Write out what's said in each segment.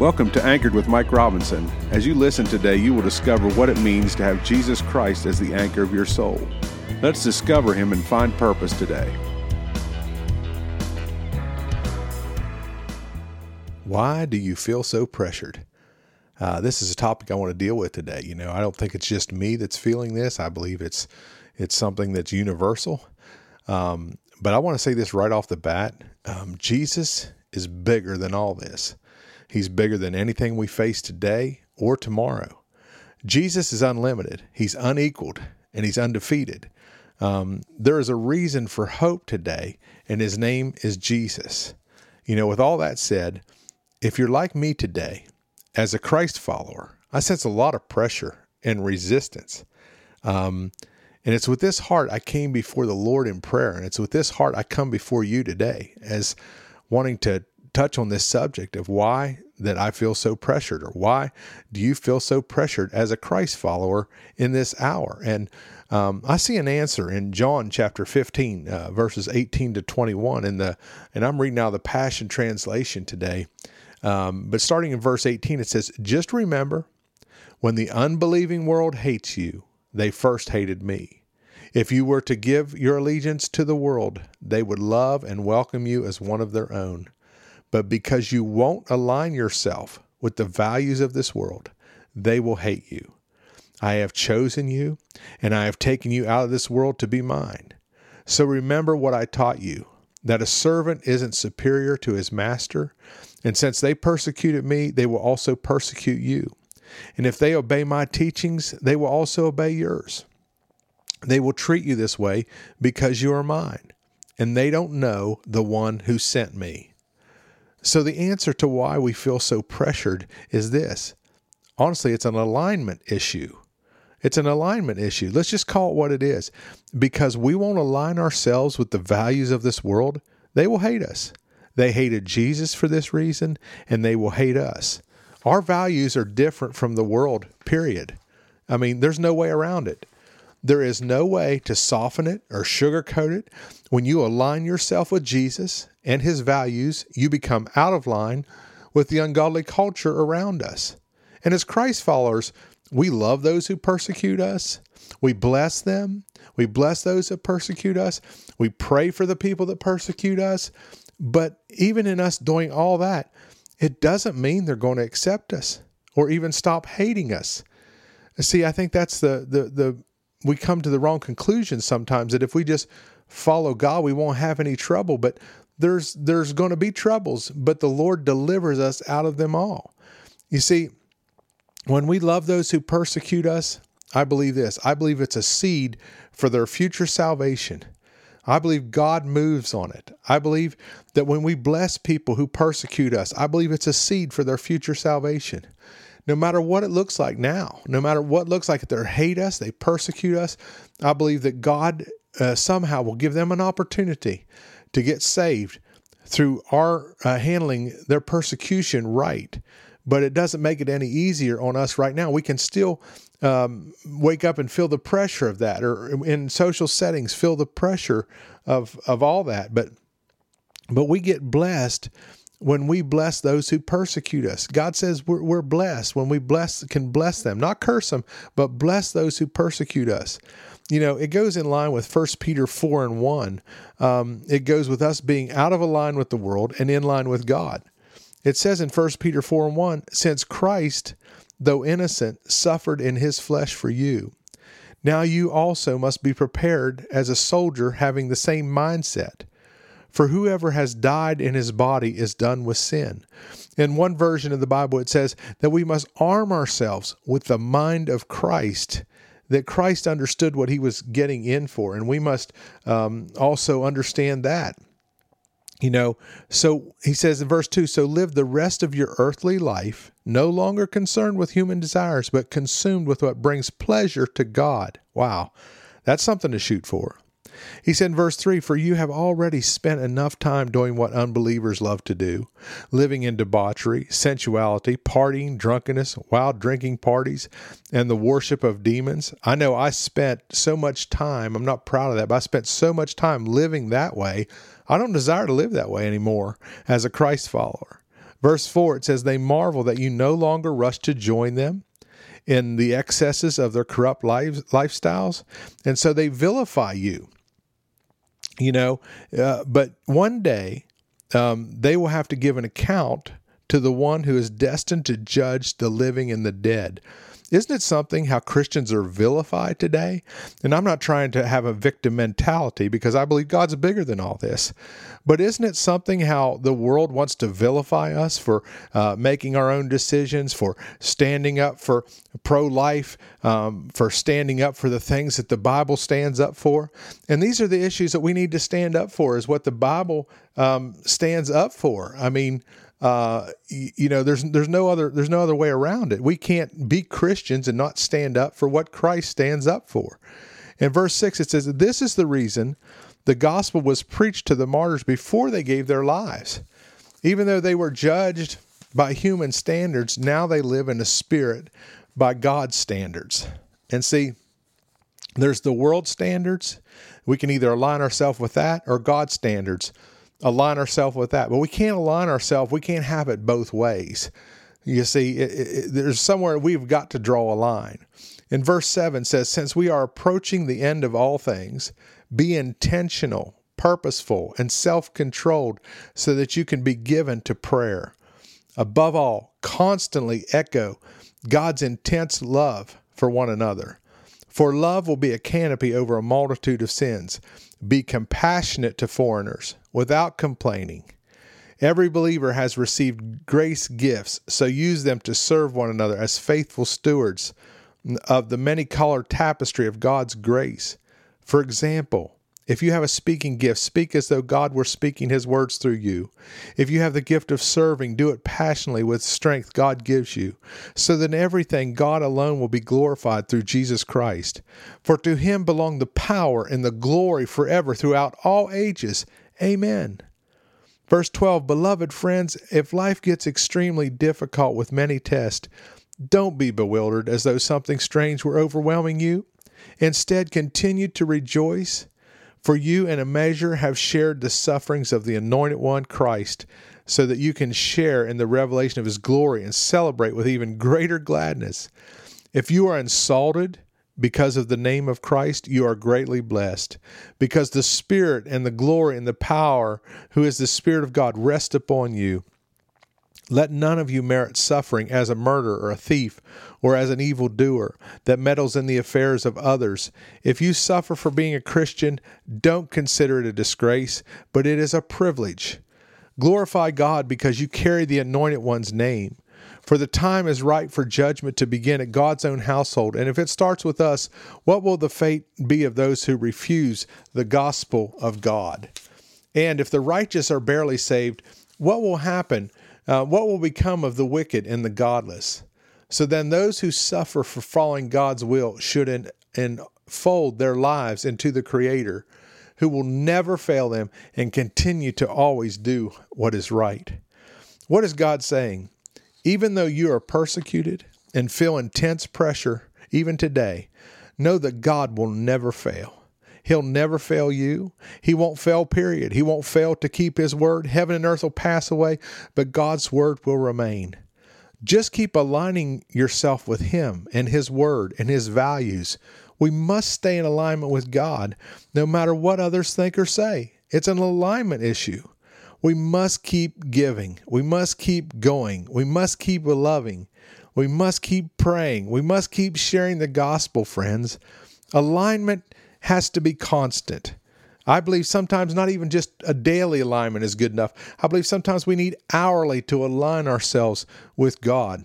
Welcome to Anchored with Mike Robinson. As you listen today, you will discover what it means to have Jesus Christ as the anchor of your soul. Let's discover Him and find purpose today. Why do you feel so pressured? Uh, this is a topic I want to deal with today. You know, I don't think it's just me that's feeling this. I believe it's it's something that's universal. Um, but I want to say this right off the bat: um, Jesus is bigger than all this. He's bigger than anything we face today or tomorrow. Jesus is unlimited. He's unequaled and he's undefeated. Um, there is a reason for hope today, and his name is Jesus. You know, with all that said, if you're like me today, as a Christ follower, I sense a lot of pressure and resistance. Um, and it's with this heart I came before the Lord in prayer. And it's with this heart I come before you today as wanting to touch on this subject of why that I feel so pressured or why do you feel so pressured as a Christ follower in this hour? And um, I see an answer in John chapter 15, uh, verses 18 to 21 in the, and I'm reading now the Passion Translation today. Um, but starting in verse 18, it says, Just remember when the unbelieving world hates you, they first hated me. If you were to give your allegiance to the world, they would love and welcome you as one of their own. But because you won't align yourself with the values of this world, they will hate you. I have chosen you, and I have taken you out of this world to be mine. So remember what I taught you that a servant isn't superior to his master, and since they persecuted me, they will also persecute you. And if they obey my teachings, they will also obey yours. They will treat you this way because you are mine, and they don't know the one who sent me. So, the answer to why we feel so pressured is this honestly, it's an alignment issue. It's an alignment issue. Let's just call it what it is. Because we won't align ourselves with the values of this world, they will hate us. They hated Jesus for this reason, and they will hate us. Our values are different from the world, period. I mean, there's no way around it. There is no way to soften it or sugarcoat it. When you align yourself with Jesus and his values, you become out of line with the ungodly culture around us. And as Christ followers, we love those who persecute us. We bless them. We bless those that persecute us. We pray for the people that persecute us. But even in us doing all that, it doesn't mean they're going to accept us or even stop hating us. See, I think that's the the the we come to the wrong conclusion sometimes that if we just follow God, we won't have any trouble. But there's there's going to be troubles, but the Lord delivers us out of them all. You see, when we love those who persecute us, I believe this. I believe it's a seed for their future salvation. I believe God moves on it. I believe that when we bless people who persecute us, I believe it's a seed for their future salvation. No matter what it looks like now, no matter what looks like they hate us, they persecute us, I believe that God uh, somehow will give them an opportunity to get saved through our uh, handling their persecution right. But it doesn't make it any easier on us right now. We can still um, wake up and feel the pressure of that, or in social settings, feel the pressure of of all that. But but we get blessed when we bless those who persecute us. God says we're, we're blessed when we bless can bless them, not curse them, but bless those who persecute us. You know, it goes in line with 1 Peter 4 and 1. Um, it goes with us being out of line with the world and in line with God. It says in 1 Peter 4 and 1 Since Christ, though innocent, suffered in his flesh for you, now you also must be prepared as a soldier having the same mindset. For whoever has died in his body is done with sin. In one version of the Bible, it says that we must arm ourselves with the mind of Christ, that Christ understood what he was getting in for. And we must um, also understand that. You know, so he says in verse 2 so live the rest of your earthly life, no longer concerned with human desires, but consumed with what brings pleasure to God. Wow, that's something to shoot for. He said in verse 3 For you have already spent enough time doing what unbelievers love to do, living in debauchery, sensuality, partying, drunkenness, wild drinking parties, and the worship of demons. I know I spent so much time, I'm not proud of that, but I spent so much time living that way. I don't desire to live that way anymore as a Christ follower. Verse 4, it says, They marvel that you no longer rush to join them in the excesses of their corrupt lives, lifestyles. And so they vilify you. You know, uh, but one day um, they will have to give an account to the one who is destined to judge the living and the dead. Isn't it something how Christians are vilified today? And I'm not trying to have a victim mentality because I believe God's bigger than all this. But isn't it something how the world wants to vilify us for uh, making our own decisions, for standing up for pro life, um, for standing up for the things that the Bible stands up for? And these are the issues that we need to stand up for, is what the Bible um, stands up for. I mean, uh, you know, there's there's no other there's no other way around it. We can't be Christians and not stand up for what Christ stands up for. In verse six, it says, "This is the reason the gospel was preached to the martyrs before they gave their lives, even though they were judged by human standards. Now they live in a spirit by God's standards. And see, there's the world standards. We can either align ourselves with that or God's standards align ourselves with that. But we can't align ourselves, we can't have it both ways. You see, it, it, there's somewhere we've got to draw a line. In verse 7 says, Since we are approaching the end of all things, be intentional, purposeful, and self controlled so that you can be given to prayer. Above all, constantly echo God's intense love for one another. For love will be a canopy over a multitude of sins. Be compassionate to foreigners without complaining. Every believer has received grace gifts, so use them to serve one another as faithful stewards of the many colored tapestry of God's grace. For example, if you have a speaking gift, speak as though God were speaking his words through you. If you have the gift of serving, do it passionately with strength God gives you, so that in everything God alone will be glorified through Jesus Christ. For to him belong the power and the glory forever throughout all ages. Amen. Verse 12 Beloved friends, if life gets extremely difficult with many tests, don't be bewildered as though something strange were overwhelming you. Instead, continue to rejoice for you, in a measure, have shared the sufferings of the Anointed One, Christ, so that you can share in the revelation of His glory and celebrate with even greater gladness. If you are insulted because of the name of Christ, you are greatly blessed, because the Spirit and the glory and the power, who is the Spirit of God, rest upon you. Let none of you merit suffering as a murderer or a thief or as an evildoer that meddles in the affairs of others. If you suffer for being a Christian, don't consider it a disgrace, but it is a privilege. Glorify God because you carry the Anointed One's name. For the time is right for judgment to begin at God's own household. And if it starts with us, what will the fate be of those who refuse the gospel of God? And if the righteous are barely saved, what will happen? Uh, what will become of the wicked and the godless? So then, those who suffer for following God's will should en- enfold their lives into the Creator, who will never fail them and continue to always do what is right. What is God saying? Even though you are persecuted and feel intense pressure, even today, know that God will never fail. He'll never fail you. He won't fail, period. He won't fail to keep His word. Heaven and earth will pass away, but God's word will remain. Just keep aligning yourself with Him and His word and His values. We must stay in alignment with God no matter what others think or say. It's an alignment issue. We must keep giving. We must keep going. We must keep loving. We must keep praying. We must keep sharing the gospel, friends. Alignment has to be constant. I believe sometimes not even just a daily alignment is good enough. I believe sometimes we need hourly to align ourselves with God.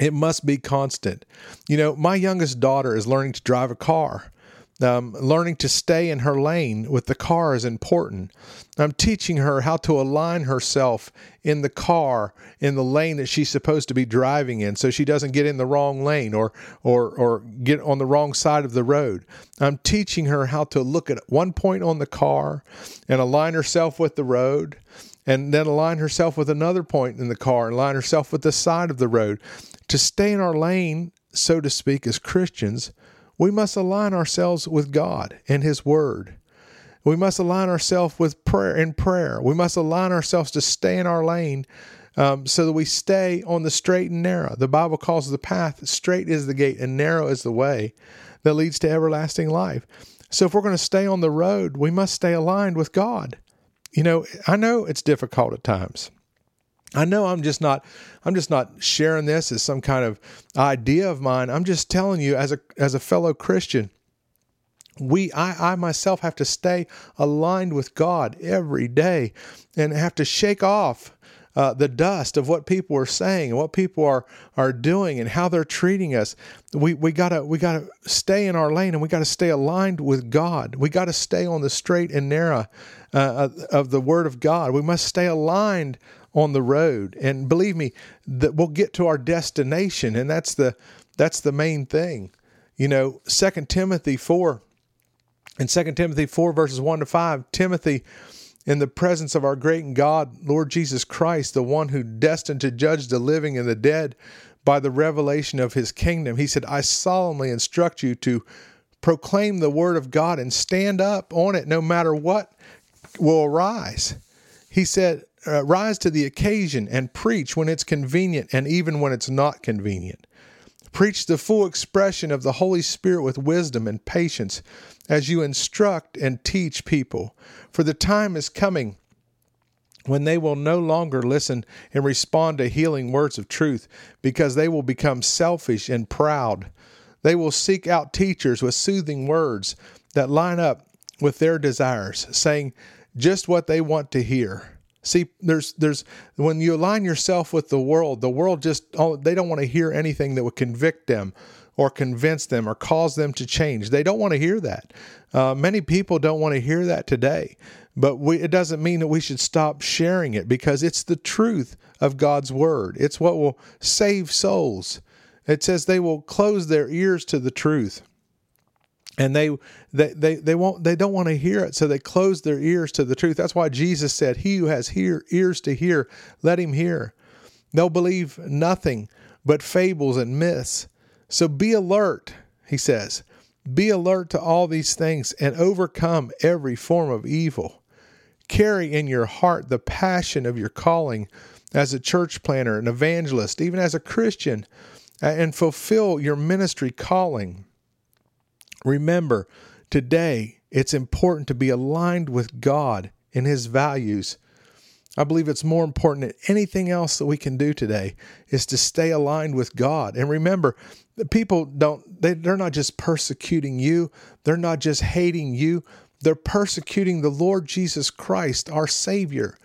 It must be constant. You know, my youngest daughter is learning to drive a car. Um, learning to stay in her lane with the car is important. I'm teaching her how to align herself in the car in the lane that she's supposed to be driving in so she doesn't get in the wrong lane or or or get on the wrong side of the road. I'm teaching her how to look at one point on the car and align herself with the road and then align herself with another point in the car and align herself with the side of the road to stay in our lane so to speak as Christians we must align ourselves with God and His Word. We must align ourselves with prayer in prayer. We must align ourselves to stay in our lane um, so that we stay on the straight and narrow. The Bible calls the path straight is the gate and narrow is the way that leads to everlasting life. So if we're going to stay on the road, we must stay aligned with God. You know, I know it's difficult at times. I know I'm just not I'm just not sharing this as some kind of idea of mine. I'm just telling you as a as a fellow Christian, we I, I myself have to stay aligned with God every day and have to shake off uh, the dust of what people are saying and what people are are doing and how they're treating us. We we gotta we gotta stay in our lane and we gotta stay aligned with God. We gotta stay on the straight and narrow uh, of the Word of God. We must stay aligned on the road, and believe me, that we'll get to our destination, and that's the that's the main thing. You know, Second Timothy four. In 2 Timothy 4, verses 1 to 5, Timothy in the presence of our great God, Lord Jesus Christ, the one who destined to judge the living and the dead by the revelation of his kingdom. He said, I solemnly instruct you to proclaim the word of God and stand up on it no matter what will arise. He said, uh, Rise to the occasion and preach when it's convenient and even when it's not convenient. Preach the full expression of the Holy Spirit with wisdom and patience as you instruct and teach people. For the time is coming when they will no longer listen and respond to healing words of truth because they will become selfish and proud. They will seek out teachers with soothing words that line up with their desires, saying just what they want to hear. See, there's there's when you align yourself with the world, the world just oh, they don't want to hear anything that would convict them or convince them or cause them to change. They don't want to hear that. Uh, many people don't want to hear that today, but we, it doesn't mean that we should stop sharing it because it's the truth of God's word. It's what will save souls. It says they will close their ears to the truth. And they, they they they won't they don't want to hear it, so they close their ears to the truth. That's why Jesus said, "He who has hear, ears to hear, let him hear." They'll believe nothing but fables and myths so be alert, he says. Be alert to all these things and overcome every form of evil. Carry in your heart the passion of your calling as a church planter, an evangelist, even as a Christian, and fulfill your ministry calling. Remember, today it's important to be aligned with God and His values. I believe it's more important than anything else that we can do today is to stay aligned with God. And remember, people don't they, they're not just persecuting you. They're not just hating you. They're persecuting the lord jesus christ our savior.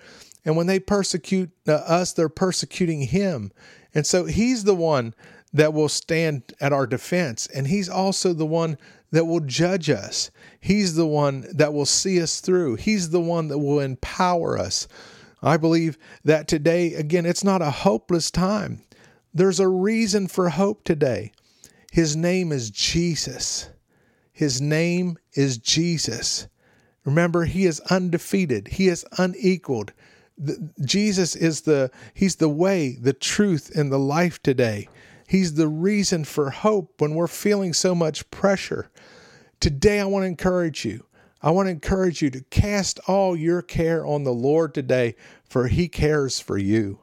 And when they persecute uh, us they're persecuting him. And so he's the one that will stand at our defense. And he's also the one that will judge us. He's the one that will see us through. He's the one that will empower us i believe that today again it's not a hopeless time there's a reason for hope today his name is Jesus. His name is Jesus. Remember, he is undefeated. He is unequaled. The, Jesus is the he's the way, the truth and the life today. He's the reason for hope when we're feeling so much pressure. Today I want to encourage you. I want to encourage you to cast all your care on the Lord today for he cares for you.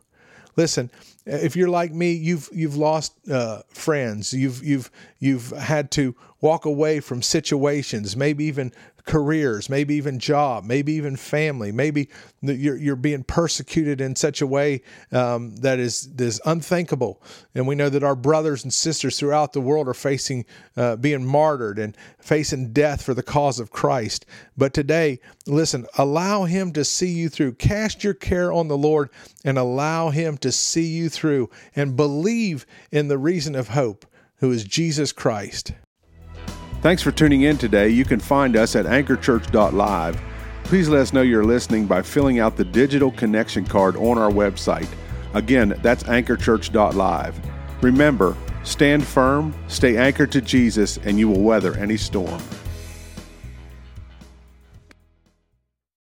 Listen, if you're like me, you've you've lost uh, friends. You've you've you've had to walk away from situations, maybe even careers, maybe even job, maybe even family. Maybe you're you're being persecuted in such a way um, that is is unthinkable. And we know that our brothers and sisters throughout the world are facing uh, being martyred and facing death for the cause of Christ. But today, listen, allow Him to see you through. Cast your care on the Lord and allow Him to see you through, and believe in the reason of hope, who is Jesus Christ. Thanks for tuning in today. You can find us at anchorchurch.live. Please let us know you're listening by filling out the digital connection card on our website. Again, that's anchorchurch.live. Remember, stand firm, stay anchored to Jesus, and you will weather any storm.